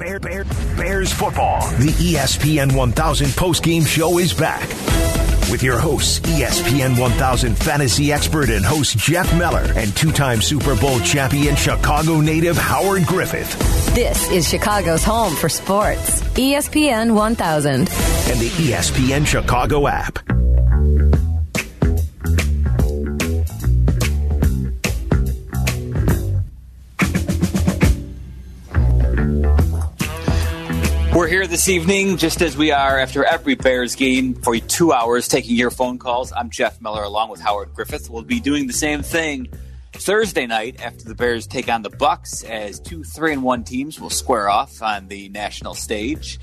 Bear, Bear, Bears football. The ESPN 1000 postgame show is back with your hosts, ESPN 1000 fantasy expert and host Jeff Meller and two-time Super Bowl champion Chicago native Howard Griffith. This is Chicago's home for sports. ESPN 1000 and the ESPN Chicago app. Here this evening, just as we are after every Bears game, for two hours taking your phone calls. I'm Jeff Miller along with Howard Griffith. We'll be doing the same thing Thursday night after the Bears take on the Bucks as two three and one teams will square off on the national stage.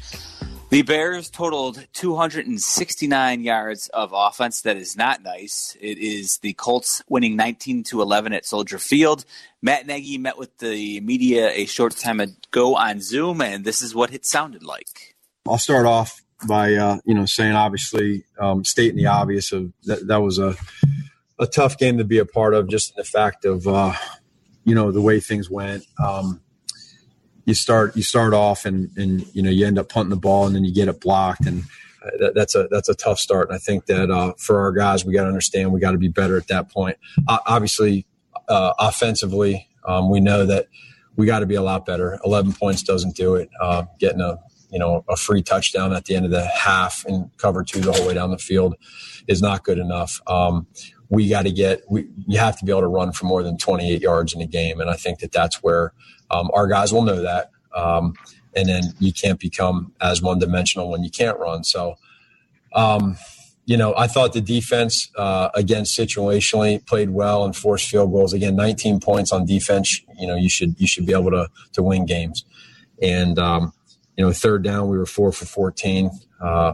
The Bears totaled 269 yards of offense. That is not nice. It is the Colts winning 19 to 11 at Soldier Field. Matt Nagy met with the media a short time ago on Zoom, and this is what it sounded like. I'll start off by uh, you know saying obviously um, stating the obvious of that that was a a tough game to be a part of, just the fact of uh, you know the way things went. Um, you start you start off and and you know you end up punting the ball and then you get it blocked and that, that's a that's a tough start. And I think that uh, for our guys, we got to understand we got to be better at that point. Uh, obviously, uh, offensively, um, we know that we got to be a lot better. Eleven points doesn't do it. Uh, getting a you know a free touchdown at the end of the half and cover two the whole way down the field is not good enough. Um, we got to get we you have to be able to run for more than 28 yards in a game and i think that that's where um, our guys will know that. Um, and then you can't become as one dimensional when you can't run. So um, you know i thought the defense uh, again situationally played well and forced field goals. Again 19 points on defense you know you should you should be able to to win games. And um, you know third down we were four for 14 uh,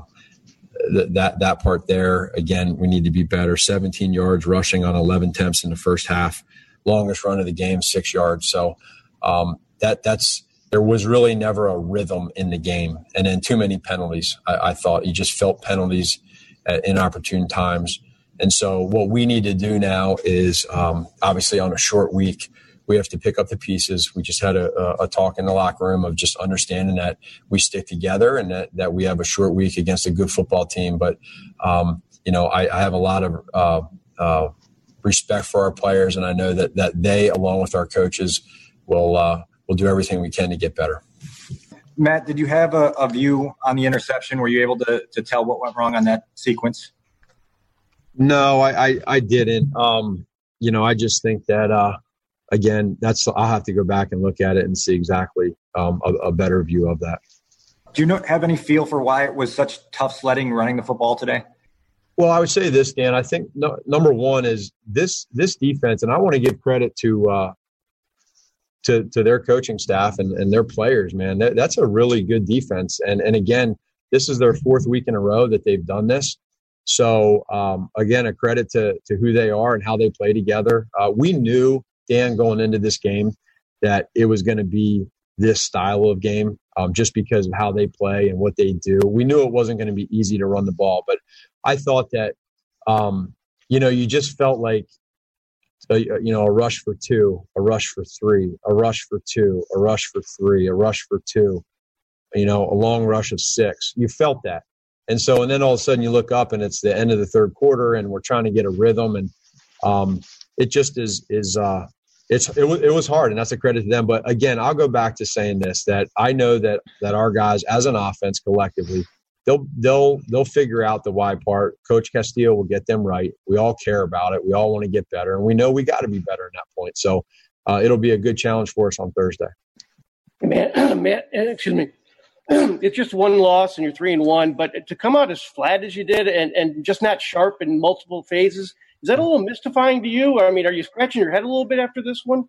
that that part there again we need to be better. 17 yards rushing on 11 attempts in the first half. Longest run of the game six yards. So um, that that's there was really never a rhythm in the game and then too many penalties i, I thought you just felt penalties at inopportune times and so what we need to do now is um, obviously on a short week we have to pick up the pieces. We just had a, a, talk in the locker room of just understanding that we stick together and that, that we have a short week against a good football team. But, um, you know, I, I, have a lot of uh, uh, respect for our players, and I know that, that they, along with our coaches, will, uh, we'll do everything we can to get better. Matt, did you have a, a view on the interception? Were you able to, to tell what went wrong on that sequence? No, I, I, I didn't. Um, you know, I just think that, uh, again, that's I'll have to go back and look at it and see exactly um, a, a, better view of that. Do you have any feel for why it was such tough sledding running the football today? Well, I would say this, Dan. I think no, number one is this this defense, and I want to give credit to uh, to to their coaching staff and, and their players. Man, that, that's a really good defense. And and again, this is their fourth week in a row that they've done this. So um, again, a credit to to who they are and how they play together. Uh, we knew Dan going into this game that it was going to be this style of game um, just because of how they play and what they do. We knew it wasn't going to be easy to run the ball, but I thought that, um, you know, you just felt like, a, you know, a rush for two, a rush for three, a rush for two, a rush for three, a rush for two, you know, a long rush of six. You felt that. And so, and then all of a sudden you look up and it's the end of the third quarter and we're trying to get a rhythm and, um, it just is is uh, it's it, w- it was hard, and that's a credit to them. But again, I'll go back to saying this: that I know that that our guys, as an offense, collectively, they'll they'll they'll figure out the why part. Coach Castillo will get them right. We all care about it. We all want to get better, and we know we got to be better in that point. So uh, it'll be a good challenge for us on Thursday. Man, man, excuse me. It's just one loss, and you're three and one. But to come out as flat as you did, and and just not sharp in multiple phases, is that a little mystifying to you? I mean, are you scratching your head a little bit after this one?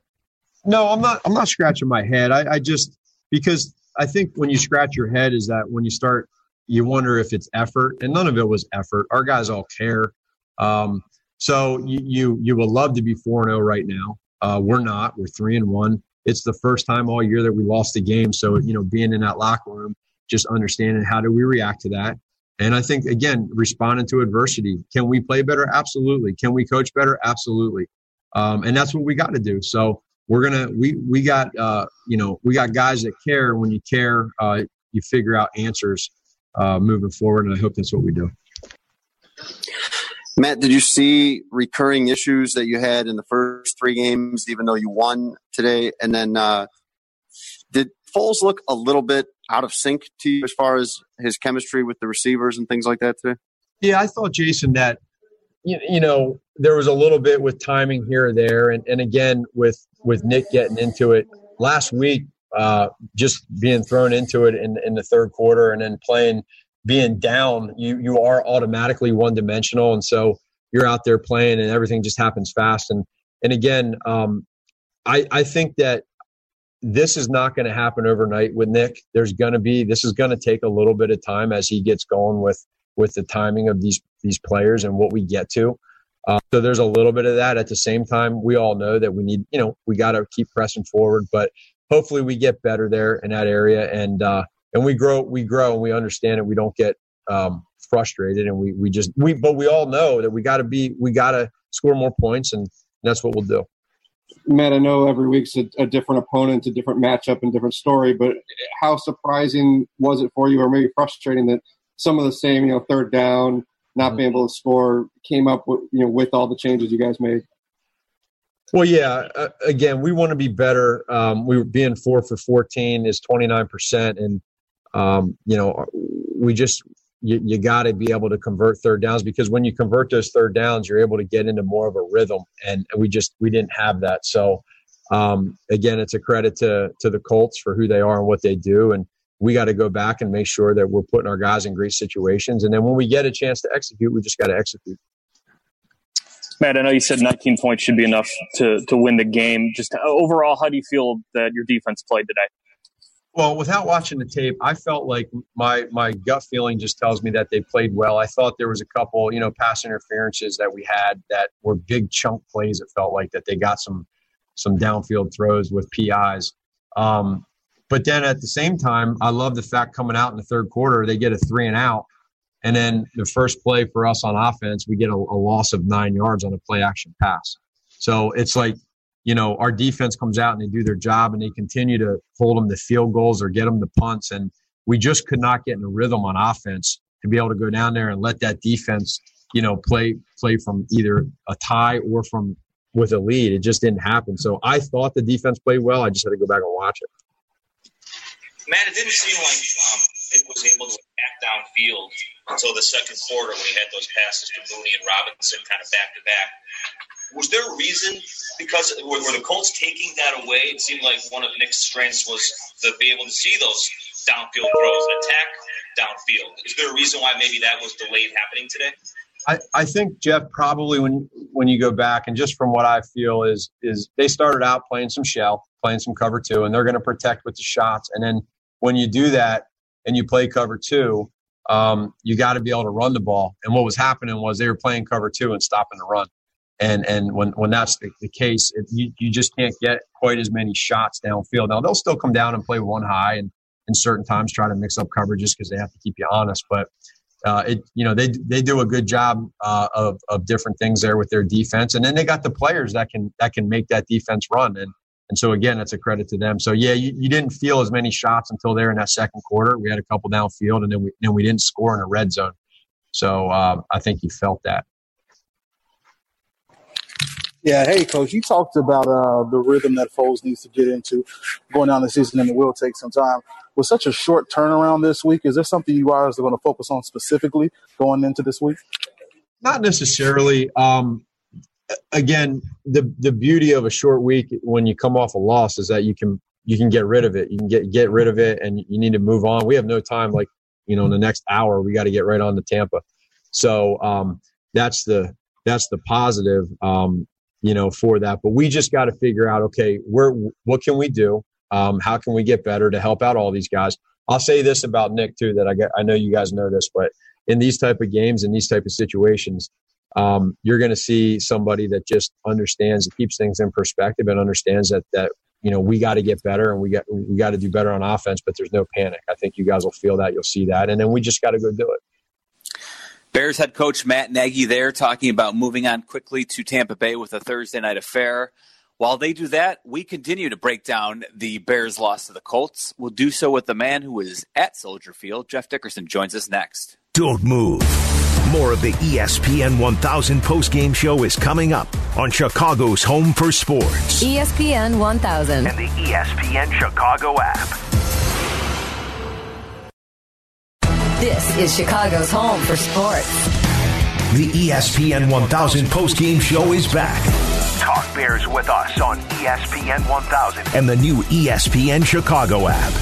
No, I'm not. I'm not scratching my head. I, I just because I think when you scratch your head is that when you start, you wonder if it's effort, and none of it was effort. Our guys all care. Um, so you you you will love to be four and zero oh right now. Uh, we're not. We're three and one. It's the first time all year that we lost a game. So you know, being in that locker room, just understanding how do we react to that, and I think, again, responding to adversity. Can we play better? Absolutely. Can we coach better? Absolutely. Um, and that's what we got to do. So we're gonna we we got uh, you know we got guys that care. When you care, uh, you figure out answers uh, moving forward, and I hope that's what we do. Matt, did you see recurring issues that you had in the first three games, even though you won today? And then uh, did Foles look a little bit out of sync to you as far as his chemistry with the receivers and things like that today? Yeah, I thought Jason that you, you know there was a little bit with timing here or there, and, and again with with Nick getting into it last week, uh, just being thrown into it in in the third quarter, and then playing being down, you you are automatically one dimensional, and so you're out there playing, and everything just happens fast. And and again, um, I I think that this is not going to happen overnight with Nick. There's going to be this is going to take a little bit of time as he gets going with with the timing of these these players and what we get to. Uh, so there's a little bit of that. At the same time, we all know that we need you know we got to keep pressing forward, but hopefully we get better there in that area and uh, and we grow we grow and we understand it we don't get um, frustrated and we we just we but we all know that we got to be we got to score more points and that's what we'll do Matt, I know every week's a, a, different opponent, a different matchup, and different story. But how surprising was it for you, or maybe frustrating that some of the same, you know, third down, not mm-hmm. being able to score, came up with you know with all the changes you guys made? Well, yeah. Uh, again, we want to be better. Um, we were being four for fourteen is twenty nine percent, and um, you know, we just you, you got to be able to convert third downs because when you convert those third downs, you're able to get into more of a rhythm, and we just we didn't have that. So um, again, it's a credit to to the Colts for who they are and what they do, and we got to go back and make sure that we're putting our guys in great situations. And then when we get a chance to execute, we just got to execute. Matt, I know you said 19 points should be enough to to win the game. Just overall, how do you feel that your defense played today? Well, without watching the tape, I felt like my my gut feeling just tells me that they played well. I thought there was a couple, you know, pass interferences that we had that were big chunk plays. It felt like that they got some some downfield throws with PIs. Um, but then at the same time, I love the fact coming out in the third quarter, they get a three and out. And then the first play for us on offense, we get a, a loss of nine yards on a play action pass. So it's like you know, our defense comes out and they do their job and they continue to hold them to field goals or get them to punts. And we just could not get in a rhythm on offense to be able to go down there and let that defense, you know, play play from either a tie or from with a lead. It just didn't happen. So I thought the defense played well. I just had to go back and watch it. Man, it didn't seem like um, it was able to attack downfield until the second quarter when he had those passes to Mooney and Robinson kind of back to back was there a reason? Because were, were the Colts taking that away? It seemed like one of Nick's strengths was to be able to see those downfield throws and attack downfield. Is there a reason why maybe that was delayed happening today? I, I think Jeff probably when when you go back and just from what I feel is is they started out playing some shell, playing some cover two, and they're going to protect with the shots. And then when you do that and you play cover two, um, you got to be able to run the ball. And what was happening was they were playing cover two and stopping the run and and when when that's the, the case, it, you you just can't get quite as many shots downfield. Now they'll still come down and play one high, and in certain times try to mix up coverages because they have to keep you honest. But uh, it you know they they do a good job uh, of of different things there with their defense, and then they got the players that can that can make that defense run and. And so again, that's a credit to them. So yeah, you, you didn't feel as many shots until there in that second quarter. We had a couple downfield, and then we then we didn't score in a red zone. So uh, I think you felt that. Yeah, hey coach, you talked about uh, the rhythm that Foles needs to get into going down the season, and it will take some time. With such a short turnaround this week, is there something you guys are going to focus on specifically going into this week? Not necessarily. Um, again, the the beauty of a short week when you come off a loss is that you can you can get rid of it. You can get get rid of it, and you need to move on. We have no time. Like you know, in the next hour, we got to get right on to Tampa. So um, that's the that's the positive. Um, you know, for that. But we just got to figure out, okay, where what can we do? Um, how can we get better to help out all these guys? I'll say this about Nick too that I get, I know you guys know this, but in these type of games in these type of situations, um, you're going to see somebody that just understands, keeps things in perspective, and understands that that you know we got to get better and we got we got to do better on offense. But there's no panic. I think you guys will feel that. You'll see that, and then we just got to go do it. Bears head coach Matt Nagy there talking about moving on quickly to Tampa Bay with a Thursday night affair. While they do that, we continue to break down the Bears' loss to the Colts. We'll do so with the man who was at Soldier Field. Jeff Dickerson joins us next. Don't move. More of the ESPN 1000 postgame show is coming up on Chicago's Home for Sports ESPN 1000. and the ESPN Chicago app. This is Chicago's home for sports. The ESPN 1000 postgame show is back. Talk Bears with us on ESPN 1000 and the new ESPN Chicago app.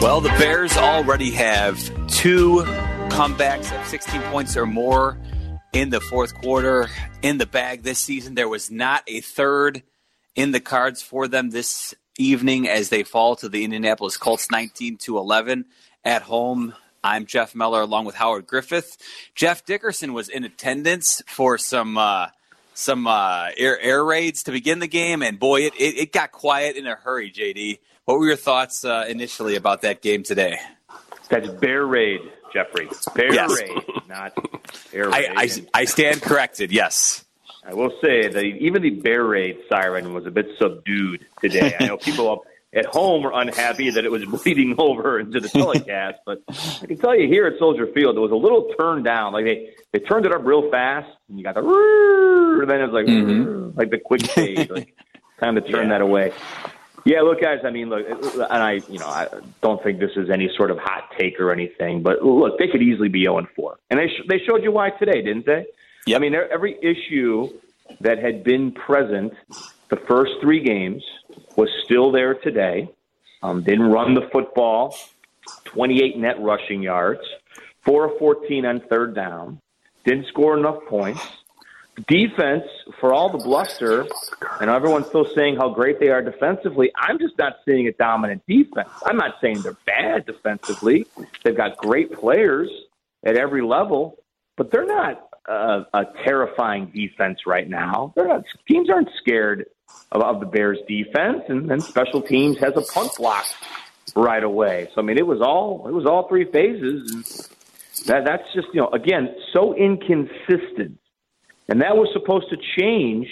Well, the Bears already have two comebacks of 16 points or more in the fourth quarter in the bag this season. There was not a third in the cards for them this evening as they fall to the Indianapolis Colts 19 to 11 at home. I'm Jeff Meller along with Howard Griffith. Jeff Dickerson was in attendance for some uh, some uh, air, air raids to begin the game, and boy, it, it, it got quiet in a hurry. JD, what were your thoughts uh, initially about that game today? That's bear raid, Jeffrey. Bear Yes. raid, not air raid. I, I, I stand corrected. Yes. I will say that even the bear raid siren was a bit subdued today. I know people up at home were unhappy that it was bleeding over into the telecast, but I can tell you here at Soldier Field, it was a little turned down. Like they, they turned it up real fast, and you got the and then it was like "Rrrr," like the quick fade, like time to turn that away. Yeah, look, guys. I mean, look, and I, you know, I don't think this is any sort of hot take or anything, but look, they could easily be zero and four, and they sh- they showed you why today, didn't they? Yeah. I mean, every issue that had been present the first three games was still there today. Um, didn't run the football, 28 net rushing yards, 4 of 14 on third down, didn't score enough points. Defense, for all the bluster, and everyone's still saying how great they are defensively, I'm just not seeing a dominant defense. I'm not saying they're bad defensively. They've got great players at every level, but they're not a, a terrifying defense right now. They're not, teams aren't scared of, of the Bears' defense, and then special teams has a punt block right away. So I mean, it was all it was all three phases, and that that's just you know again so inconsistent, and that was supposed to change.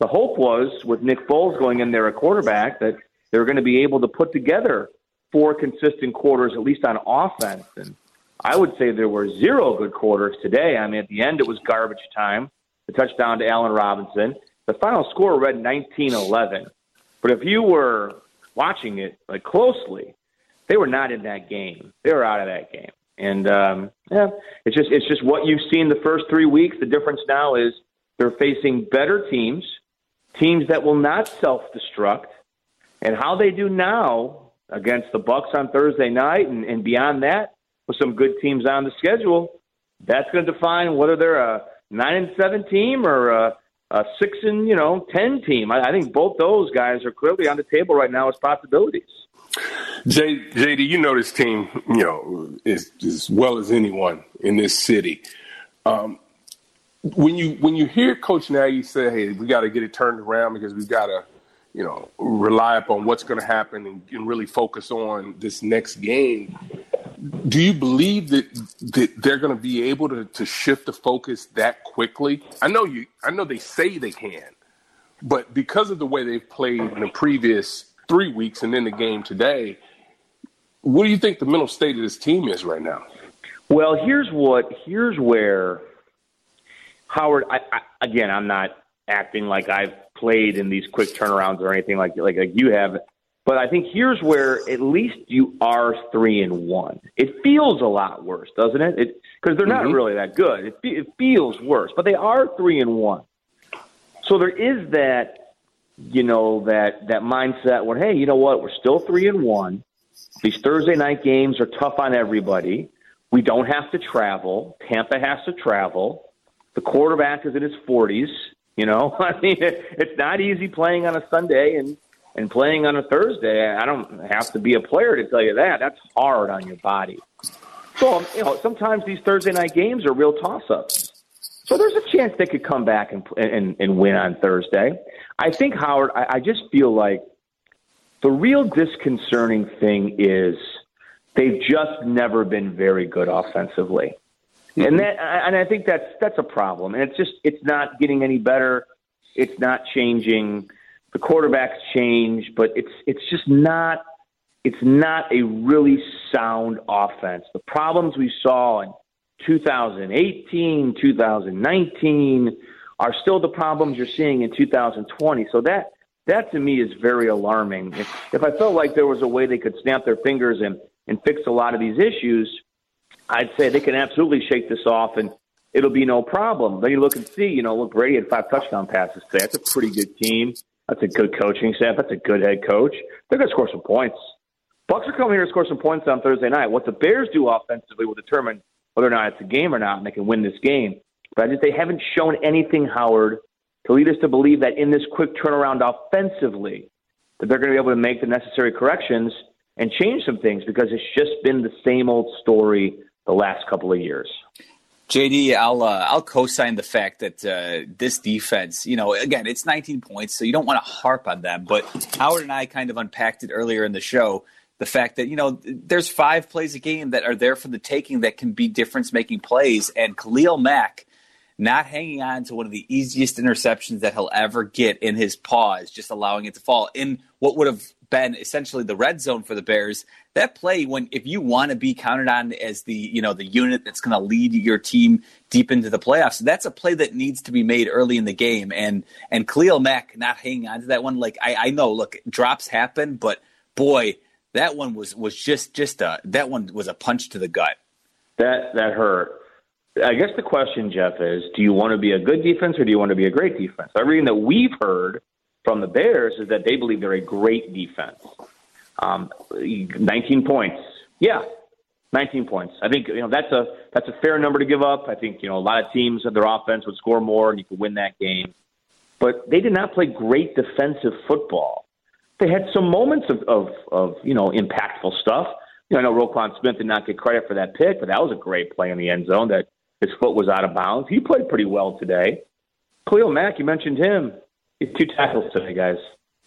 The hope was with Nick Foles going in there at quarterback that they were going to be able to put together four consistent quarters at least on offense, and I would say there were zero good quarters today. I mean, at the end it was garbage time. The touchdown to Allen Robinson. The final score read 19-11. But if you were watching it like closely, they were not in that game. They were out of that game. And um, yeah, it's just it's just what you've seen the first three weeks. The difference now is they're facing better teams, teams that will not self-destruct, and how they do now against the Bucks on Thursday night, and, and beyond that, with some good teams on the schedule, that's going to define whether they're a nine and seven team or a, a six and you know ten team. I, I think both those guys are clearly on the table right now as possibilities. J, JD, you know this team, you know, as, as well as anyone in this city. Um, when you when you hear Coach Nagy say, "Hey, we got to get it turned around because we've got to, you know, rely upon what's going to happen and, and really focus on this next game," do you believe that that they're going to be able to, to shift the focus that quickly? I know you. I know they say they can, but because of the way they've played in the previous three weeks and then the game today, what do you think the mental state of this team is right now? Well, here's what here's where Howard. I, I, again, I'm not acting like I've played in these quick turnarounds or anything like like, like you have. But I think here's where at least you are three and one. It feels a lot worse, doesn't it? It because they're not mm-hmm. really that good. It, it feels worse, but they are three and one. So there is that, you know, that that mindset where hey, you know what, we're still three and one. These Thursday night games are tough on everybody. We don't have to travel. Tampa has to travel. The quarterback is in his 40s. You know, I mean, it, it's not easy playing on a Sunday and and playing on a Thursday. I don't have to be a player to tell you that. That's hard on your body. So, you know, sometimes these Thursday night games are real toss-ups. So there's a chance they could come back and and, and win on Thursday. I think Howard. I, I just feel like The real disconcerting thing is they've just never been very good offensively. Mm-hmm. And that, and I think that's that's a problem. And it's just it's not getting any better. It's not changing. The quarterbacks change, but it's it's just not it's not a really sound offense. The problems we saw in 2018, 2019 are still the problems you're seeing in 2020. So that that to me is very alarming. If, if I felt like there was a way they could snap their fingers and and fix a lot of these issues, I'd say they can absolutely shake this off and it'll be no problem. Then you look and see, you know, look, Brady had five touchdown passes today. That's a pretty good team. That's a good coaching staff. That's a good head coach. They're going to score some points. Bucks are coming here to score some points on Thursday night. What the Bears do offensively will determine whether or not it's a game or not, and they can win this game. But I just they haven't shown anything, Howard, to lead us to believe that in this quick turnaround offensively, that they're going to be able to make the necessary corrections and change some things because it's just been the same old story the last couple of years. JD, I'll uh, I'll co-sign the fact that uh, this defense, you know, again, it's 19 points, so you don't want to harp on them. But Howard and I kind of unpacked it earlier in the show. The fact that you know there's five plays a game that are there for the taking that can be difference-making plays, and Khalil Mack not hanging on to one of the easiest interceptions that he'll ever get in his paws, just allowing it to fall in what would have been essentially the red zone for the Bears. That play, when if you want to be counted on as the you know the unit that's going to lead your team deep into the playoffs, that's a play that needs to be made early in the game. And and Khalil Mack not hanging on to that one, like I, I know, look, drops happen, but boy, that one was was just just a that one was a punch to the gut. That that hurt. I guess the question, Jeff, is do you want to be a good defense or do you want to be a great defense? Everything that we've heard from the Bears is that they believe they're a great defense. Um, 19 points. Yeah, 19 points. I think you know that's a that's a fair number to give up. I think you know a lot of teams their offense would score more and you could win that game. But they did not play great defensive football. They had some moments of of, of you know impactful stuff. You know, I know Roquan Smith did not get credit for that pick, but that was a great play in the end zone that his foot was out of bounds. He played pretty well today. Khalil Mack, you mentioned him. He's two tackles today, guys.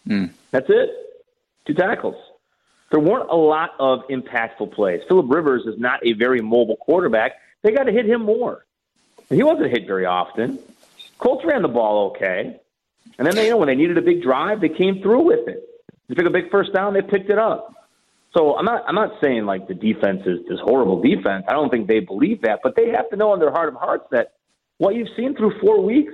Mm. That's it. Two tackles. There weren't a lot of impactful plays. Philip Rivers is not a very mobile quarterback. They got to hit him more. He wasn't hit very often. Colts ran the ball okay. And then they, you know, when they needed a big drive, they came through with it. They took a big first down, they picked it up. So I'm not I'm not saying like the defense is this horrible defense. I don't think they believe that, but they have to know in their heart of hearts that what you've seen through four weeks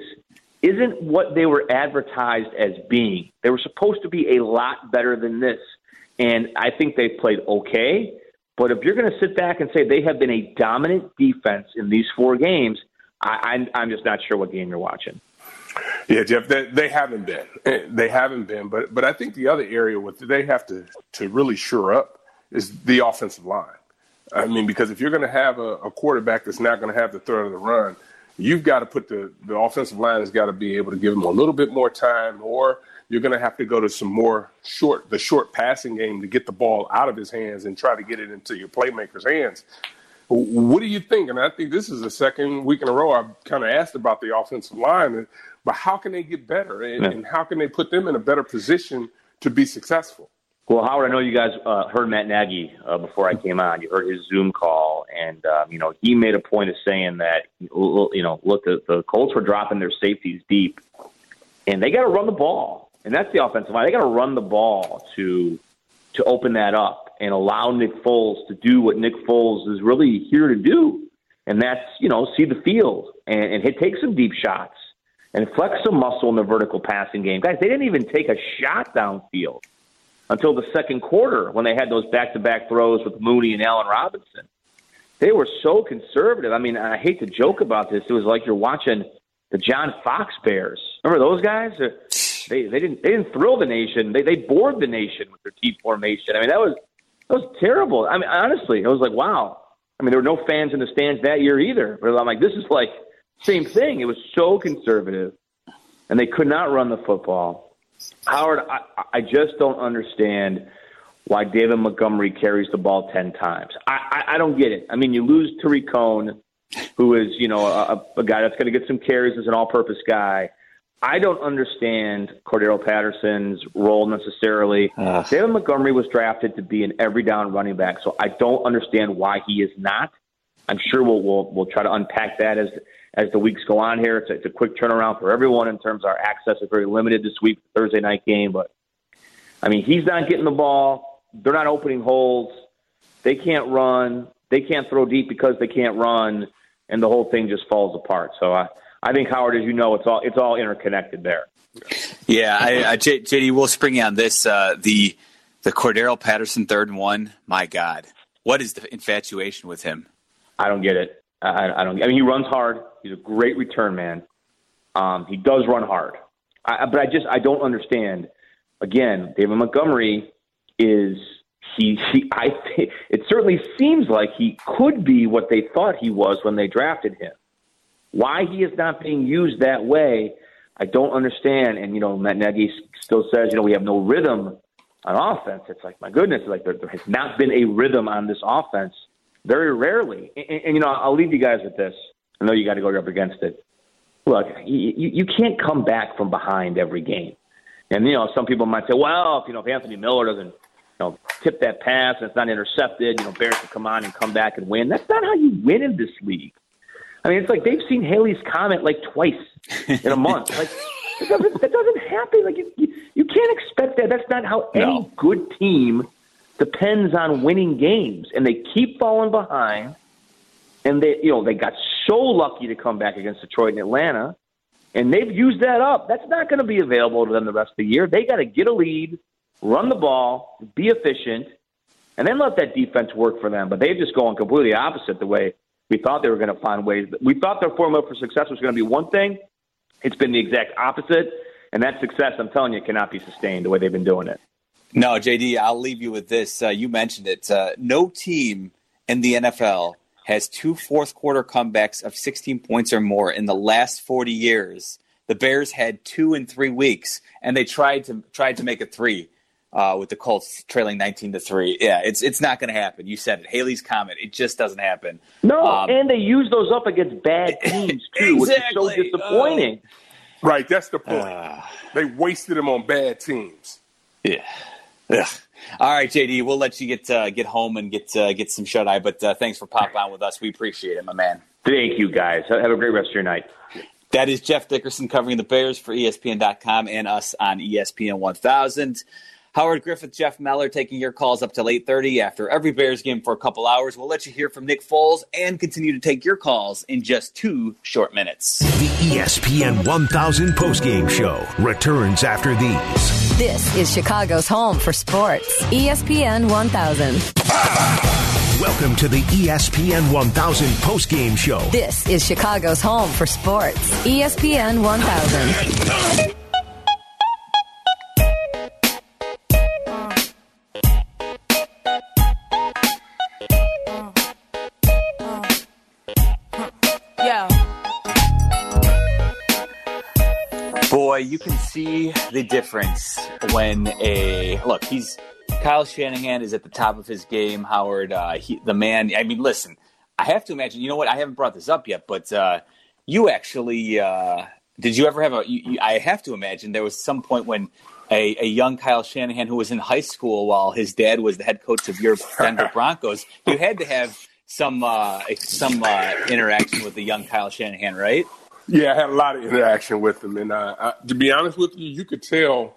isn't what they were advertised as being. They were supposed to be a lot better than this. And I think they've played okay. But if you're going to sit back and say they have been a dominant defense in these four games, I, I'm, I'm just not sure what game you're watching. Yeah, Jeff, they, they haven't been. Eh, they haven't been. But but I think the other area with they have to to really sure up is the offensive line. I mean, because if you're going to have a, a quarterback that's not going to have the threat of the run, you've got to put the the offensive line has got to be able to give them a little bit more time, or you're going to have to go to some more short the short passing game to get the ball out of his hands and try to get it into your playmakers' hands. What do you think? And I think this is the second week in a row I've kind of asked about the offensive line, but how can they get better and, Yeah. and how can they put them in a better position to be successful? Well, Howard, I know you guys uh, heard Matt Nagy uh, before I came on. You heard his Zoom call, and um, you know he made a point of saying that you know, look, the, the Colts were dropping their safeties deep, and they got to run the ball, and that's the offensive line. They got to run the ball to to open that up and allow Nick Foles to do what Nick Foles is really here to do, and that's you know see the field and, and hit take some deep shots and flex some muscle in the vertical passing game. Guys, they didn't even take a shot downfield until the second quarter when they had those back-to-back throws with Mooney and Allen Robinson. They were so conservative. I mean, I hate to joke about this. It was like you're watching the John Fox Bears. Remember those guys? They they didn't they didn't thrill the nation. They they bored the nation with their T formation. I mean, that was that was terrible. I mean, honestly, I was like, wow. I mean, there were no fans in the stands that year either. But I'm like, this is like same thing. It was so conservative, and they could not run the football. Howard, I, I just don't understand why David Montgomery carries the ball ten times. I, I, I don't get it. I mean, you lose Tarik Cohen, who is you know a, a guy that's going to get some carries as an all-purpose guy. I don't understand Cordarrelle Patterson's role necessarily. David Montgomery was drafted to be an every down running back, so I don't understand why he is not. I'm sure we'll we'll, we'll try to unpack that as as the weeks go on here. It's a, it's a quick turnaround for everyone in terms of our access is very limited this week, Thursday night game. But I mean, he's not getting the ball. They're not opening holes. They can't run. They can't throw deep because they can't run, and the whole thing just falls apart. So I I think Howard, as you know, it's all it's all interconnected there. Yeah, I, I, J, JD, we'll spring you on this. Uh, the the Cordarrelle Patterson third and one. My God, what is the infatuation with him? I don't get it. I, I don't. I mean, he runs hard. He's a great return man. Um, he does run hard, I, but I just I don't understand. Again, David Montgomery is he. he I it certainly seems like he could be what they thought he was when they drafted him. Why he is not being used that way, I don't understand. And you know, Matt Nagy still says, you know, we have no rhythm on offense. It's like my goodness, like there, there has not been a rhythm on this offense very rarely. And, and, and you know, I'll leave you guys with this. I know you got to go up against it. Look, you, you can't come back from behind every game. And you know, some people might say, well, if you know, if Anthony Miller doesn't, you know, tip that pass and it's not intercepted, you know, Bears can come on and come back and win. That's not how you win in this league. I mean, it's like they've seen Halley's Comet like twice in a month. like that doesn't, that doesn't happen. Like you, you, you can't expect that. That's not how any No. good team depends on winning games, and they keep falling behind. And they, you know, they got so lucky to come back against Detroit and Atlanta, and they've used that up. That's not going to be available to them the rest of the year. They got to get a lead, run the ball, be efficient, and then let that defense work for them. But they've just gone completely opposite the way we thought they were going to find ways. We thought their formula for success was going to be one thing. It's been the exact opposite, and that success, I'm telling you, cannot be sustained the way they've been doing it. No, JD, I'll leave you with this. Uh, you mentioned it. Uh, no team in the NFL has two fourth quarter comebacks of 16 points or more in the last 40 years. The Bears had two in three weeks, and they tried to tried to make a three uh, with the Colts trailing 19 to three. Yeah, it's it's not going to happen. You said it. Halley's Comet. It just doesn't happen. No, Um, and they use those up against bad teams too, which is so Exactly. disappointing. Right, that's the point. Ah. they wasted them on bad teams. Yeah. Ugh. All right, JD, we'll let you get uh, get home and get uh, get some shut eye. But uh, thanks for popping on with us. We appreciate it, my man. Thank you, guys. Have a great rest of your night. That is Jeff Dickerson covering the Bears for ESPN.com and us on ESPN 1000. Howard Griffith, Jeff Meller taking your calls up till 8.30 after every Bears game for a couple hours. We'll let you hear from Nick Foles and continue to take your calls in just two short minutes. The ESPN 1000 postgame show returns after these. This is Chicago's home for sports. ESPN 1000. Welcome to the ESPN 1000 postgame show. This is Chicago's home for sports. ESPN 1000. Boy, you can see the difference when a look. He's Kyle Shanahan is at the top of his game. Howard, uh, he, the man. I mean, listen. I have to imagine. You know what? I haven't brought this up yet, but uh, you actually uh, did. You ever have a? You, you, I have to imagine there was some point when a, a young Kyle Shanahan who was in high school while his dad was the head coach of your Denver Broncos. You had to have some uh, some uh, interaction with the young Kyle Shanahan, right? Yeah, I had a lot of interaction with him, and uh, I, to be honest with you, you could tell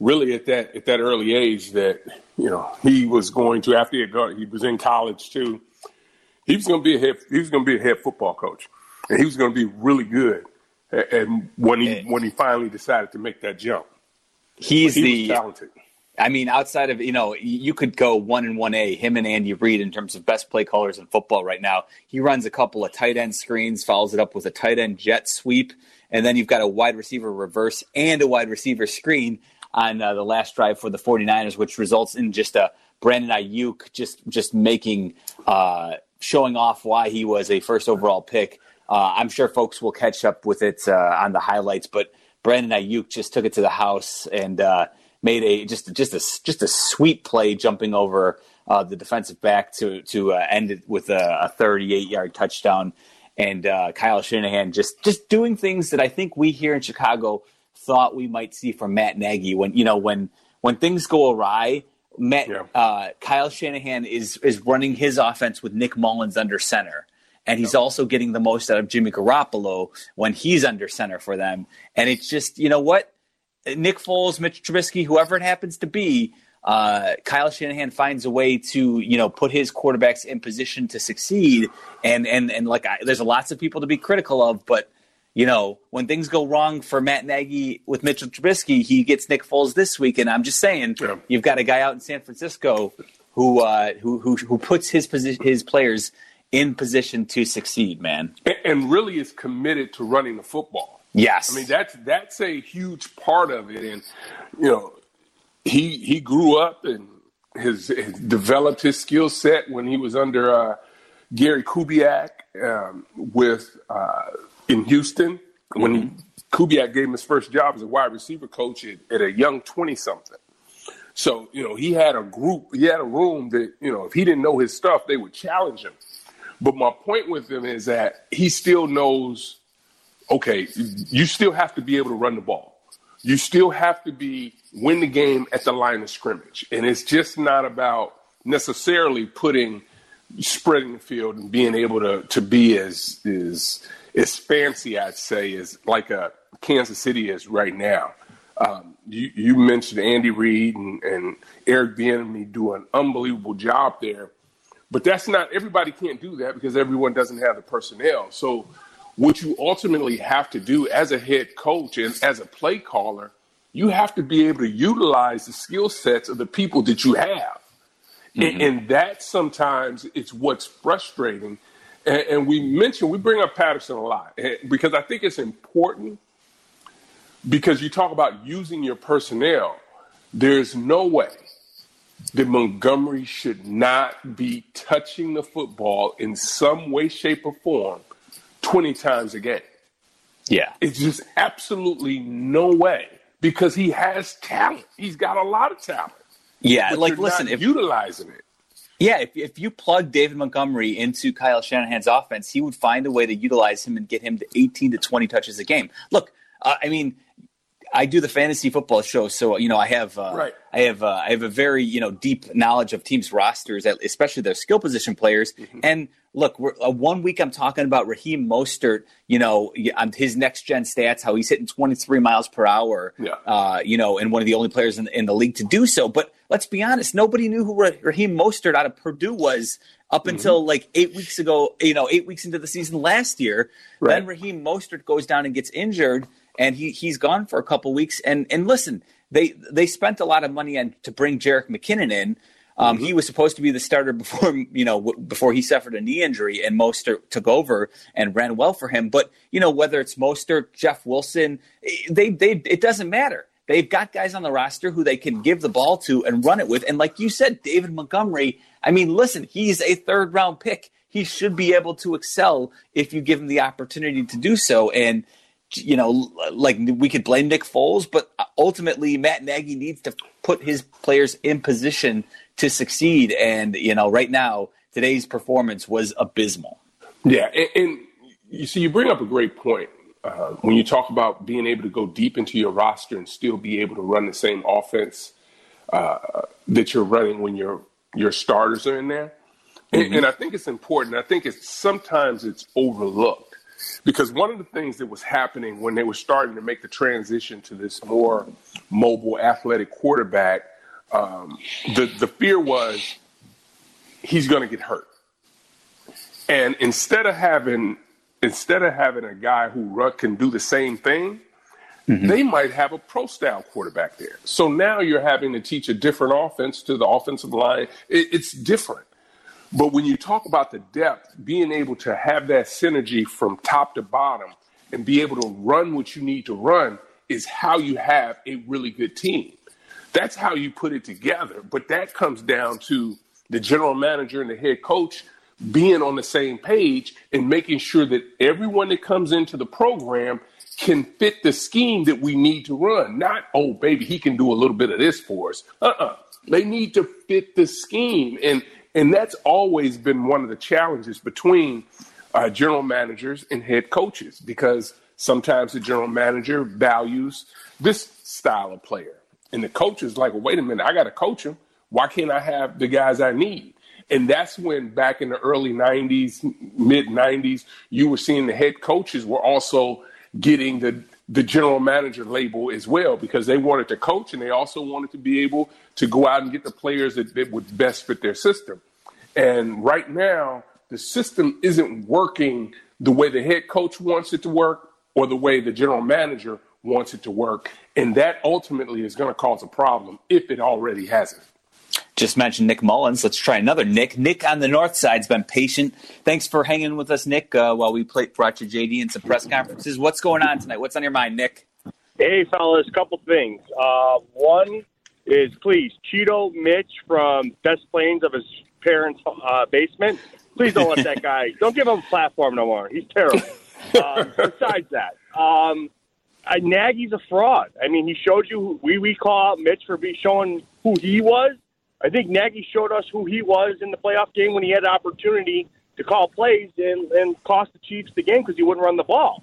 really at that at that early age that you know he was going to after he had gone, he was in college too. He was going to be a head he was going to be a head football coach, and he was going to be really good. And when he when he finally decided to make that jump, He's He the talented. I mean, outside of you know, you could go one and one A, him and Andy Reid in terms of best play callers in football right now. He runs a couple of tight end screens, follows it up with a tight end jet sweep, and then you've got a wide receiver reverse and a wide receiver screen on uh, the last drive for the 49ers, which results in just a Brandon Aiyuk just just making uh, showing off why he was a first overall pick. Uh, I'm sure folks will catch up with it uh, on the highlights, but Brandon Aiyuk just took it to the house and uh, made a just just a just a sweet play, jumping over uh, the defensive back to to uh, end it with a, a 38 yard touchdown. and uh, Kyle Shanahan just just doing things that I think we here in Chicago thought we might see from Matt Nagy when you know when when things go awry. Matt, Yeah. uh, Kyle Shanahan is is running his offense with Nick Mullens under center, and he's also getting the most out of Jimmy Garoppolo when he's under center for them. And it's just you know what, Nick Foles, Mitch Trubisky, whoever it happens to be, uh, Kyle Shanahan finds a way to you know put his quarterbacks in position to succeed. And and and like I, there's lots of people to be critical of, but you know when things go wrong for Matt Nagy with Mitchell Trubisky, he gets Nick Foles this week. And I'm just saying, you've got a guy out in San Francisco who uh, who who who puts his position his players in position to succeed. Man, and, and really is committed to running the football. Yes. I mean that's that's a huge part of it, and you know he he grew up and has, his developed his skill set when he was under uh, Gary Kubiak um, with uh, in Houston when he, Kubiak gave him his first job as a wide receiver coach at, at a young twenty something. So you know he had a group, he had a room that you know if he didn't know his stuff, they would challenge him. But my point with him is that he still knows okay, you still have to be able to run the ball. You still have to be win the game at the line of scrimmage. And it's just not about necessarily putting spreading the field and being able to to be as as as fancy, I'd say, as like a Kansas City is right now. Um, you, you mentioned Andy Reid and, and Eric Bieniemy do an unbelievable job there, but that's not everybody can't do that because everyone doesn't have the personnel. So what you ultimately have to do as a head coach and as a play caller, you have to be able to utilize the skill sets of the people that you have. And, and that sometimes it's what's frustrating. And, and we mentioned, we bring up Patterson a lot eh, because I think it's important because you talk about using your personnel. There's no way that Montgomery should not be touching the football in some way, shape, or form 20 times a game. Yeah. It's just absolutely no way because he has talent. He's got a lot of talent. Yeah, like listen, if utilizing it. Yeah, if, if you plug David Montgomery into Kyle Shanahan's offense, he would find a way to utilize him and get him to 18 to 20 touches a game. Look, uh, I mean, I do the fantasy football show, so you know I have uh, Right. I have uh, I have a very you know deep knowledge of teams' rosters, especially their skill position players. Mm-hmm. And look, we're, uh, one week I'm talking about Raheem Mostert, you know, on his next gen stats, how he's hitting 23 miles per hour, Yeah. uh, you know, and one of the only players in, in the league to do so. But let's be honest, nobody knew who Ra- Raheem Mostert out of Purdue was up until like eight weeks ago, you know, eight weeks into the season last year. Then Raheem Mostert goes down and gets injured, and he he's gone for a couple weeks. And and listen, they they spent a lot of money on to bring Jerick McKinnon in. Um, He was supposed to be the starter before you know w- before he suffered a knee injury, and Mostert took over and ran well for him. But you know whether it's Mostert, Jeff Wilson, eh, they they it doesn't matter. They've got guys on the roster who they can give the ball to and run it with. And like you said, David Montgomery. I mean, listen, he's a third round pick. He should be able to excel if you give him the opportunity to do so. And you know, like we could blame Nick Foles, but ultimately Matt Nagy needs to put his players in position to succeed. And you know, right now today's performance was abysmal. Yeah, and, and you see, you bring up a great point uh, when you talk about being able to go deep into your roster and still be able to run the same offense uh, that you're running when your your starters are in there. And, and I think it's important. I think it's sometimes it's overlooked because one of the things that was happening when they were starting to make the transition to this more mobile, athletic quarterback, um, the the fear was he's going to get hurt. And instead of having instead of having a guy who can do the same thing, they might have a pro style quarterback there. So now you're having to teach a different offense to the offensive line. It, it's different. But when you talk about the depth, being able to have that synergy from top to bottom and be able to run what you need to run is how you have a really good team. That's how you put it together. But that comes down to the general manager and the head coach being on the same page and making sure that everyone that comes into the program can fit the scheme that we need to run. Not, oh, baby, he can do a little bit of this for us. Uh-uh. They need to fit the scheme. And and that's always been one of the challenges between uh, general managers and head coaches because sometimes the general manager values this style of player. And the coach is like, well, wait a minute, I got to coach him. Why can't I have the guys I need? And that's when back in the early 90s, mid 90s, you were seeing the head coaches were also getting the, the general manager label as well because they wanted to coach and they also wanted to be able to go out and get the players that, that would best fit their system. And right now, the system isn't working the way the head coach wants it to work or the way the general manager wants it to work. And that ultimately is going to cause a problem if it already hasn't. Just mentioned Nick Mullens. Let's try another Nick. Nick on the north side's been patient. Thanks for hanging with us, Nick, uh, while we played, brought you JD and some press conferences. What's going on tonight? What's on your mind, Nick? Hey, fellas, couple things. Uh, one is please, Cheeto Mitch from Des Plaines of his parents' uh, basement. Please don't let that guy. Don't give him a platform no more. He's terrible. um, besides that, um, I, Nagy's a fraud. I mean, he showed you. We we call Mitch for be showing who he was. I think Nagy showed us who he was in the playoff game when he had an opportunity to call plays and, and cost the Chiefs the game because he wouldn't run the ball.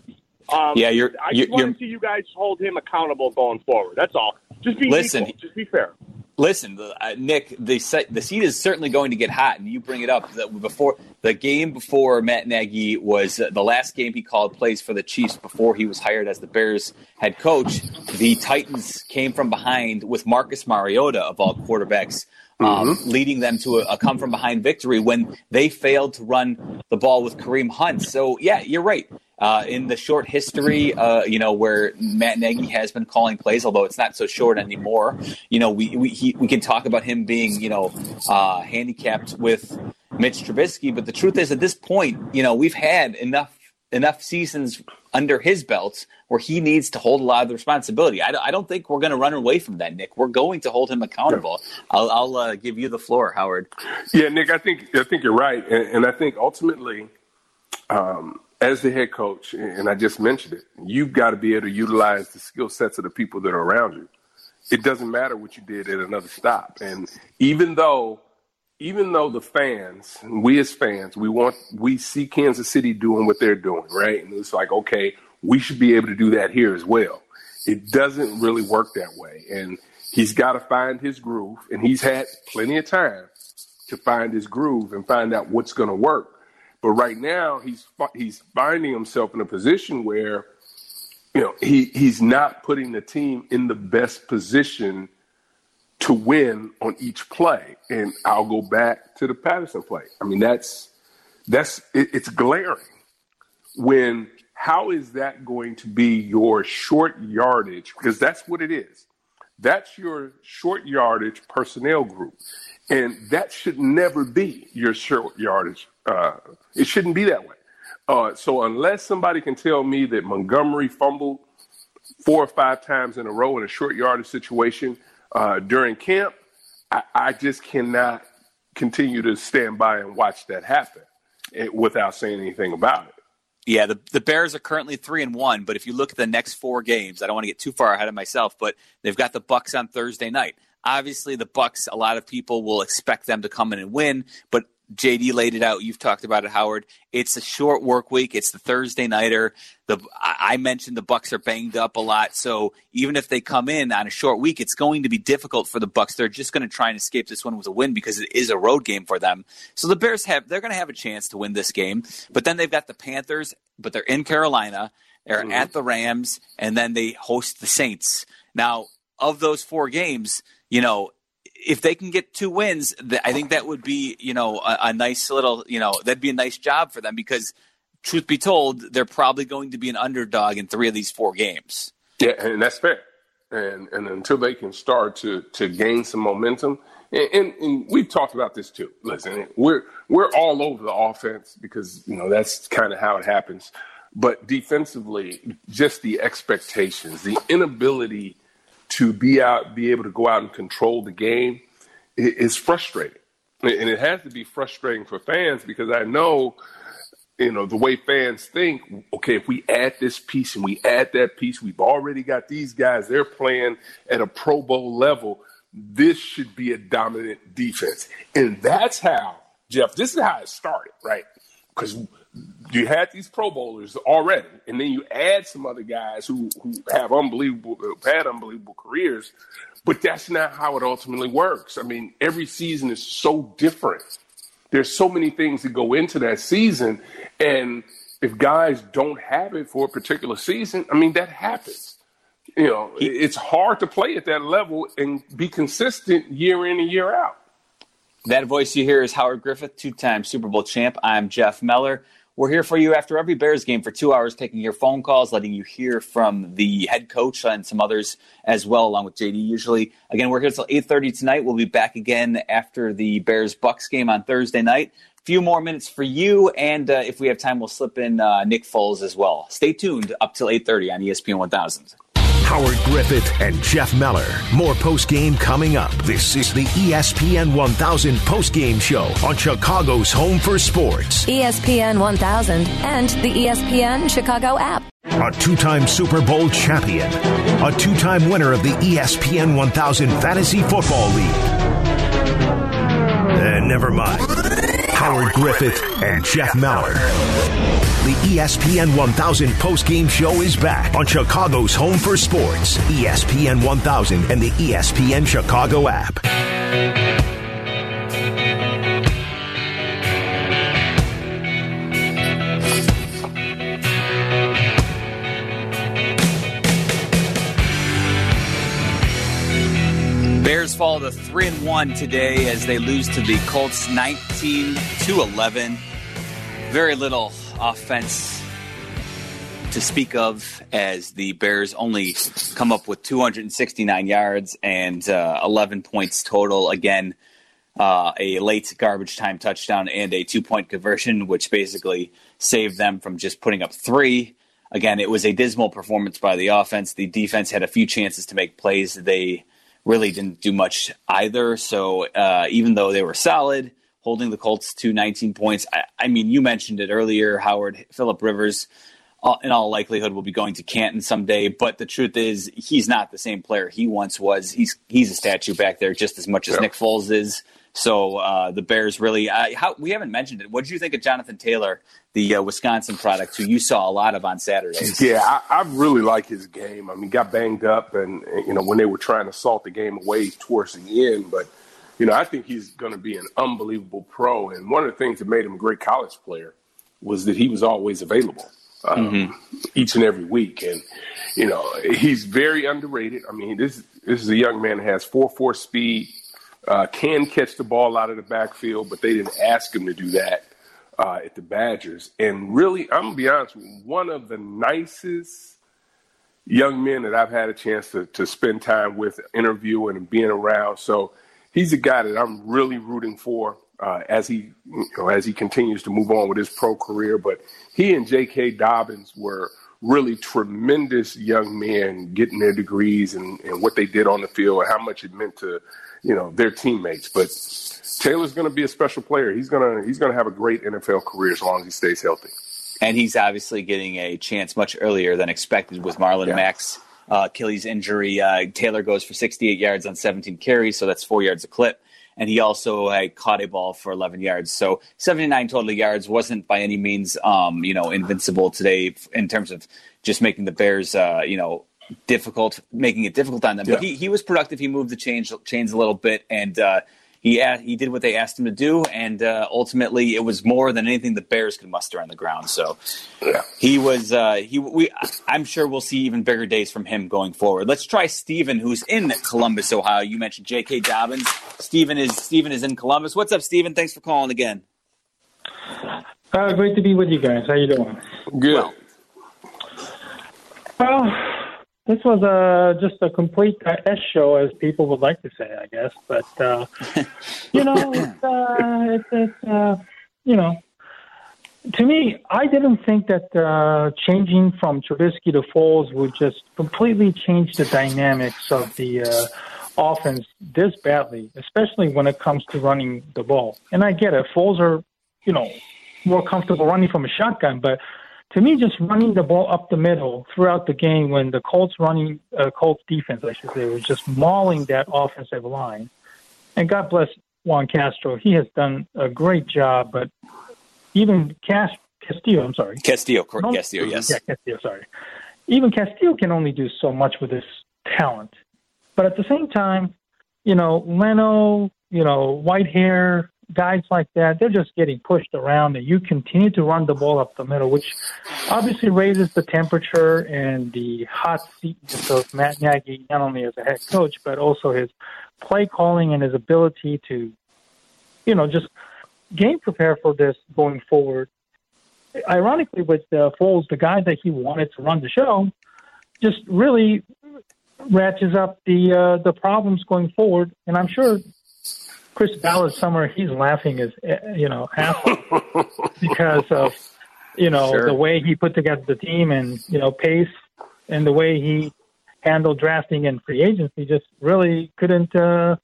Um, Yeah, you're- I just want to see you guys hold him accountable going forward. That's all. Just be Listen, equal. Just be fair. Listen, uh, Nick, the the seat is certainly going to get hot, and you bring it up that before the game before Matt Nagy was uh, the last game he called plays for the Chiefs before he was hired as the Bears head coach. The Titans came from behind with Marcus Mariota of all quarterbacks. Um, leading them to a, a come from behind victory when they failed to run the ball with Kareem Hunt. So, yeah, you're right. Uh, in the short history, uh, you know, where Matt Nagy has been calling plays, although it's not so short anymore, you know, we we, he, we can talk about him being, you know, uh, handicapped with Mitch Trubisky. But the truth is, at this point, you know, we've had enough enough seasons under his belt where he needs to hold a lot of the responsibility. I, don't- I don't think we're going to run away from that, Nick. We're going to hold him accountable. I'll, I'll uh, give you the floor, Howard. Yeah, Nick, I think I think you're right, and, and I think ultimately, um, as the head coach, and I just mentioned it, you've got to be able to utilize the skill sets of the people that are around you. It doesn't matter what you did at another stop, and even though, even though the fans, we as fans, we want we see Kansas City doing what they're doing, right? And it's like, okay, we should be able to do that here as well. It doesn't really work that way, and he's got to find his groove, and he's had plenty of time to find his groove and find out what's going to work. But right now, he's he's finding himself in a position where, you know, he he's not putting the team in the best position to win on each play. And I'll go back to the Patterson play. I mean, that's that's it, it's glaring when how is that going to be your short yardage because that's what it is that's your short yardage personnel group and that should never be your short yardage uh, it shouldn't be that way uh, so unless somebody can tell me that Montgomery fumbled four or five times in a row in a short yardage situation uh, during camp I, I just cannot continue to stand by and watch that happen eh, without saying anything about it Yeah, the, the Bears are currently three and one, but if you look at the next four games, I don't want to get too far ahead of myself, but they've got the Bucks on Thursday night. Obviously, the Bucks, a lot of people will expect them to come in and win, but JD laid it out. You've talked about it, Howard. It's a short work week. It's the Thursday nighter. The I mentioned the Bucks are banged up a lot, so even if they come in on a short week, it's going to be difficult for the Bucks. They're just going to try and escape this one with a win because it is a road game for them. So the Bears have they're going to have a chance to win this game, but then they've got the Panthers, but they're in Carolina. They're mm-hmm. at the Rams, and then they host the Saints. Now, of those four games, you know, if they can get two wins, I think that would be, you know, a, a nice little, you know, that'd be a nice job for them because, truth be told, they're probably going to be an underdog in three of these four games. Yeah, and that's fair. And and until they can start to to gain some momentum, and, and, and we've talked about this too. Listen, we're we're all over the offense because you know that's kind of how it happens. But defensively, just the expectations, the inability to be out, be able to go out and control the game, is frustrating, and it has to be frustrating for fans because I know you know, the way fans think, okay, if we add this piece and we add that piece, we've already got these guys, they're playing at a Pro Bowl level. This should be a dominant defense. And that's how, Jeff, this is how it started, right? Because you had these Pro Bowlers already, and then you add some other guys who who have unbelievable had unbelievable careers, but that's not how it ultimately works. I mean, every season is so different. There's so many things that go into that season, and if guys don't have it for a particular season, I mean that happens. You know, it's hard to play at that level and be consistent year in and year out. That voice you hear is Howard Griffith, two time Super Bowl champ. I'm Jeff Meller. We're here for you after every Bears game for two hours, taking your phone calls, letting you hear from the head coach and some others as well, along with JD. Usually, again, we're here till eight thirty tonight. We'll be back again after the Bears Bucks game on Thursday night. A few more minutes for you, and uh, if we have time, we'll slip in uh, Nick Foles as well. Stay tuned up till eight thirty on ESPN one thousand. Howard Griffith and Jeff Meller. More post game coming up. This is the ESPN 1000 post game show on Chicago's Home for Sports. ESPN 1000 and the ESPN Chicago app. A two time Super Bowl champion, a two time winner of the ESPN 1000 Fantasy Football League. And never mind. Howard Griffith and Jeff Meller. The ESPN 1000 post-game show is back on Chicago's Home for Sports, ESPN 1000 and the ESPN Chicago app. Fall to three and one today as they lose to the Colts, nineteen to eleven. Very little offense to speak of as the Bears only come up with 269 yards and uh, 11 points total. Again, uh, a late garbage time touchdown and a two point conversion, which basically saved them from just putting up three. Again, it was a dismal performance by the offense. The defense had a few chances to make plays. They really didn't do much either. So uh, even though they were solid, holding the Colts to 19 points, I, I mean, you mentioned it earlier, Howard. Philip Rivers, in all likelihood, will be going to Canton someday. But the truth is, he's not the same player he once was. He's he's a statue back there, just as much as Nick Foles is. So uh, the Bears really, uh, how, we haven't mentioned it. What did you think of Jonathan Taylor, the uh, Wisconsin product, who you saw a lot of on Saturday? Yeah, I, I really like his game. I mean, got banged up, and you know when they were trying to salt the game away towards the end, but you know I think he's going to be an unbelievable pro. And one of the things that made him a great college player was that he was always available um, Mm-hmm. each and every week, and you know he's very underrated. I mean, this this is a young man that has four four speed, uh, can catch the ball out of the backfield, but they didn't ask him to do that uh, at the Badgers. And really, I'm gonna be honest with you, one of the nicest young men that I've had a chance to, to spend time with, interviewing and being around. So he's a guy that I'm really rooting for uh, as he you know, as he continues to move on with his pro career. But he and J.K. Dobbins were really tremendous young men getting their degrees and, and what they did on the field and how much it meant to you know their teammates. But Taylor's going to be a special player. He's gonna he's gonna have a great NFL career as long as he stays healthy. And he's obviously getting a chance much earlier than expected with Marlon Yeah. Mack's uh, Achilles injury. Uh, Taylor goes for 68 yards on 17 carries, so that's four yards a clip. And he also uh, caught a ball for 11 yards. So 79 total yards wasn't by any means, um, you know, invincible today in terms of just making the Bears, uh, you know, difficult, making it difficult on them. But he, he was productive. He moved the change, chains a little bit, and uh, he a- he did what they asked him to do. And uh, ultimately, it was more than anything the Bears could muster on the ground. So he was uh, he we I'm sure we'll see even bigger days from him going forward. Let's try Steven, who's in Columbus, Ohio. You mentioned J.K. Dobbins. Steven is Steven is in Columbus. What's up, Steven? Thanks for calling again. Uh, great to be with you guys. How you doing? Good. Well, this was uh, just a complete uh, S show, as people would like to say, I guess. But uh, you know, it's, uh, it's, it's uh, you know, to me, I didn't think that uh, changing from Trubisky to Foles would just completely change the dynamics of the uh, offense this badly, especially when it comes to running the ball. And I get it, Foles are, you know, more comfortable running from a shotgun, but to me, just running the ball up the middle throughout the game when the Colts running, uh, Colts defense, I should say, was just mauling that offensive line. And God bless Juan Castro. He has done a great job, but even Cas- Castillo. I'm sorry. Castillo, correct. No- Castillo, yes. Yeah, Castillo. Sorry. Even Castillo can only do so much with his talent, but at the same time, you know, Leno, you know, Whitehair, guys like that, they're just getting pushed around, and you continue to run the ball up the middle, which obviously raises the temperature and the hot seat of Matt Nagy, not only as a head coach, but also his play calling and his ability to, you know, just game prepare for this going forward. Ironically, with uh, Foles, the guy that he wanted to run the show, just really ratchets up the uh, the problems going forward. And I'm sure Chris Ballard somewhere he's laughing his uh, you know ass because of you know Sure. the way he put together the team and you know Pace and the way he handled drafting and free agency just really couldn't uh,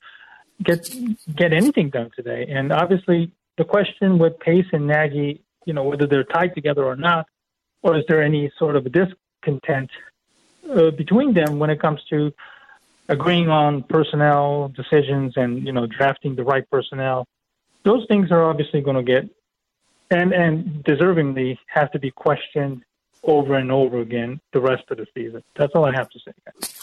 get get anything done today. And obviously, the question with Pace and Nagy, you know, whether they're tied together or not, or is there any sort of discontent uh, between them when it comes to agreeing on personnel decisions and you know drafting the right personnel? Those things are obviously going to get and and deservingly have to be questioned over and over again the rest of the season. That's all I have to say.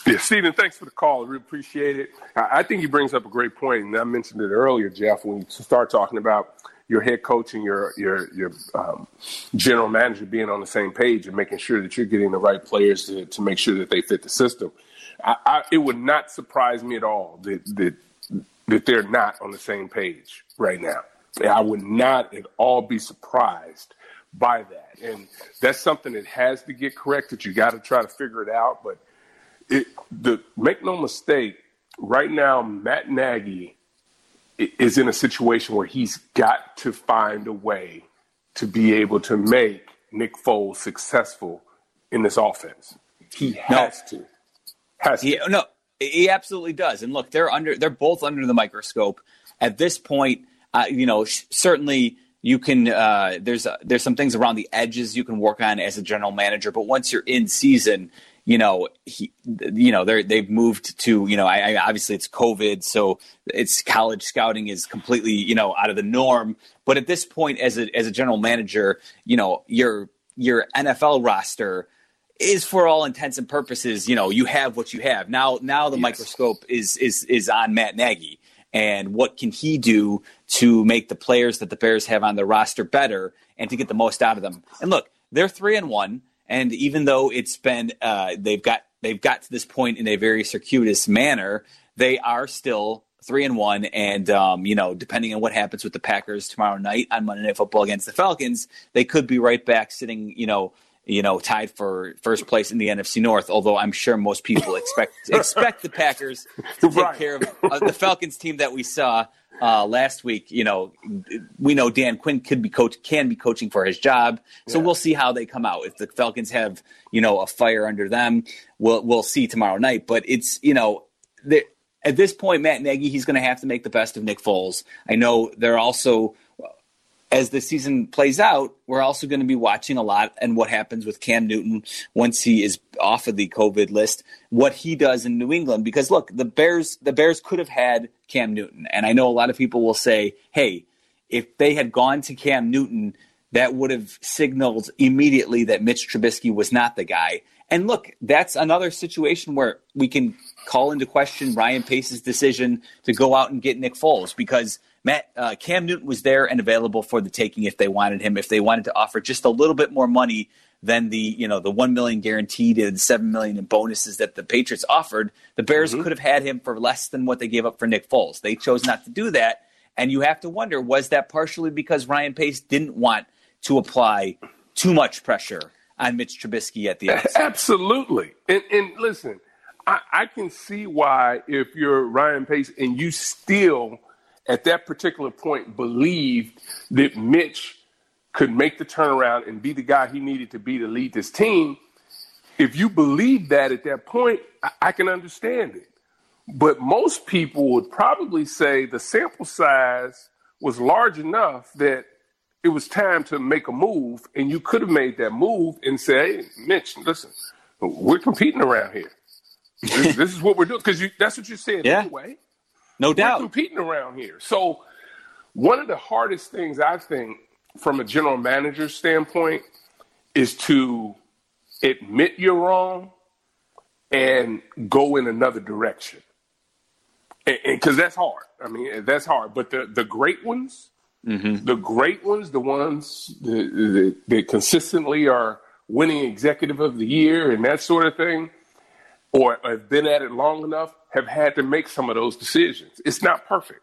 Yeah, Stephen, thanks for the call. I really appreciate it. I I think he brings up a great point, and I mentioned it earlier, Jeff, when you start talking about your head coach and your your your um, general manager being on the same page and making sure that you're getting the right players to, to make sure that they fit the system. I, I, it would not surprise me at all that that that they're not on the same page right now. I would not at all be surprised by that. And that's something that has to get corrected. You got to try to figure it out. But it, the make no mistake, right now Matt Nagy is in a situation where he's got to find a way to be able to make Nick Foles successful in this offense. He has to. Has. He, no, he absolutely does. And look, they're under. They're both under the microscope at this point. Uh, you know, sh- certainly you can. Uh, there's uh, there's some things around the edges you can work on as a general manager, but once you're in season, you know, he, you know, they're they've moved to. You know, I, I obviously it's COVID, so it's college scouting is completely you know out of the norm. But at this point, as a as a general manager, you know, your your NFL roster is for all intents and purposes, you know, you have what you have. Now now the microscope is is is on Matt Nagy and what can he do to make the players that the Bears have on their roster better and to get the most out of them. And look, they're 3 and 1 and even though it's been uh, they've got they've got to this point in a very circuitous manner, they are still three and one, and um, you know, depending on what happens with the Packers tomorrow night on Monday Night Football against the Falcons, they could be right back sitting, you know, you know, tied for first place in the NFC North. Although I'm sure most people expect expect the Packers to take Right. care of uh, the Falcons team that we saw uh, last week. You know, we know Dan Quinn could be coach can be coaching for his job, so we'll see how they come out. If the Falcons have you know a fire under them, we'll we'll see tomorrow night. But it's you know. the- At this point, Matt Nagy, he's going to have to make the best of Nick Foles. I know they're also as the season plays out, we're also going to be watching a lot and what happens with Cam Newton once he is off of the COVID list, what he does in New England. Because look, the Bears, the Bears could have had Cam Newton, and I know a lot of people will say, "Hey, if they had gone to Cam Newton, that would have signaled immediately that Mitch Trubisky was not the guy." And look, that's another situation where we can call into question Ryan Pace's decision to go out and get Nick Foles because Matt uh, Cam Newton was there and available for the taking if they wanted him. If they wanted to offer just a little bit more money than the you know the one million guaranteed and seven million in bonuses that the Patriots offered, the Bears could have had him for less than what they gave up for Nick Foles. They chose not to do that, and you have to wonder was that partially because Ryan Pace didn't want to apply too much pressure on Mitch Trubisky at the end. Absolutely. And and listen, I, I can see why if you're Ryan Pace and you still at that particular point believed that Mitch could make the turnaround and be the guy he needed to be to lead this team, if you believe that at that point, I, I can understand it. But most people would probably say the sample size was large enough that it was time to make a move, and you could have made that move and say, "Hey, Mitch, listen, we're competing around here. This, this is what we're doing because that's what you said Yeah. anyway. No doubt. We're competing around here. So, one of the hardest things I think from a general manager standpoint is to admit you're wrong and go in another direction. Because that's hard. I mean, that's hard. But the, the great ones, Mm-hmm. the great ones, the ones that, that, that consistently are winning executive of the year and that sort of thing, or have been at it long enough, have had to make some of those decisions. It's not perfect.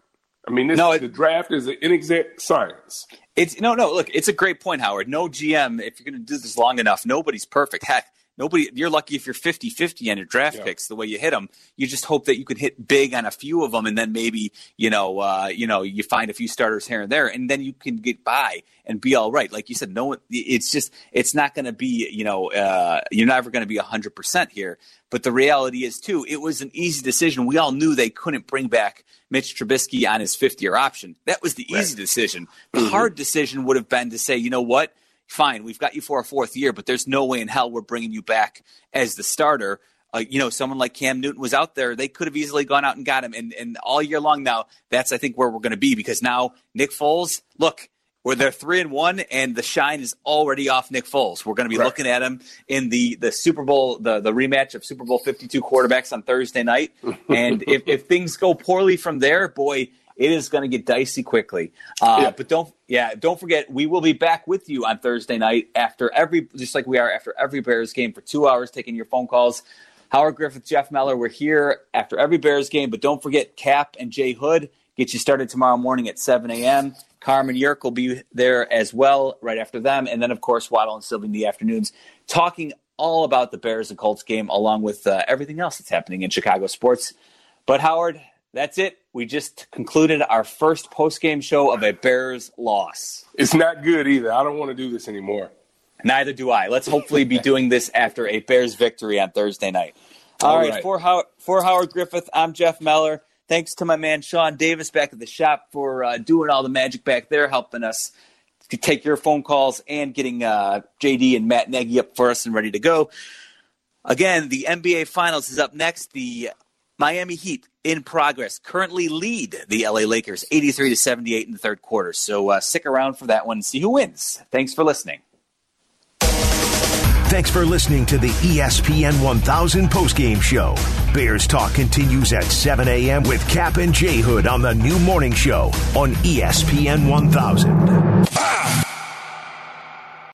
I mean, this, No, it- the draft is an inexact science. It's no, no. Look, it's a great point, Howard. No GM, if you're going to do this long enough, nobody's perfect. Heck, nobody. You're lucky if you're 50-50 on your draft Yeah. picks. The way you hit them, you just hope that you can hit big on a few of them, and then maybe you know, uh, you know, you find a few starters here and there, and then you can get by and be all right. Like you said, no, one- it's just it's not going to be. You know, uh, you're never going to be hundred percent here. But the reality is, too, it was an easy decision. We all knew they couldn't bring back Mitch Trubisky on his fifth year option. That was the easy decision. The hard decision would have been to say, you know what? Fine, we've got you for a fourth year, but there's no way in hell we're bringing you back as the starter. Uh, you know, someone like Cam Newton was out there. They could have easily gone out and got him. And, and all year long now, that's, I think, where we're going to be because now Nick Foles, look, where they're three and one, and the shine is already off Nick Foles. We're going to be Right. looking at him in the the Super Bowl, the the rematch of Super Bowl Fifty Two quarterbacks on Thursday night. And if, if things go poorly from there, boy, it is going to get dicey quickly. Uh, Yeah. But don't yeah, don't forget we will be back with you on Thursday night after every just like we are after every Bears game for two hours, taking your phone calls. Howard Griffith, Jeff Meller, we're here after every Bears game, but don't forget Cap and Jay Hood get you started tomorrow morning at 7 a.m. Carmen Yerk will be there as well right after them. And then, of course, Waddle and Silvy in the afternoons talking all about the Bears and Colts game along with uh, everything else that's happening in Chicago sports. But, Howard, that's it. We just concluded our first post game show of a Bears loss. It's not good either. I don't want to do this anymore. Neither do I. Let's hopefully be doing this after a Bears victory on Thursday night. All All right, right. For, Howard, for Howard Griffith, I'm Jeff Meller. Thanks to my man Sean Davis back at the shop for uh, doing all the magic back there, helping us to take your phone calls and getting uh, JD and Matt Nagy up for us and ready to go. Again, the NBA Finals is up next. The Miami Heat in progress currently lead the LA Lakers 83 to 78 in the third quarter. So uh, stick around for that one and see who wins. Thanks for listening. Thanks for listening to the ESPN 1000 postgame show. Bears Talk continues at 7 a.m. with Cap and J Hood on the new morning show on ESPN 1000.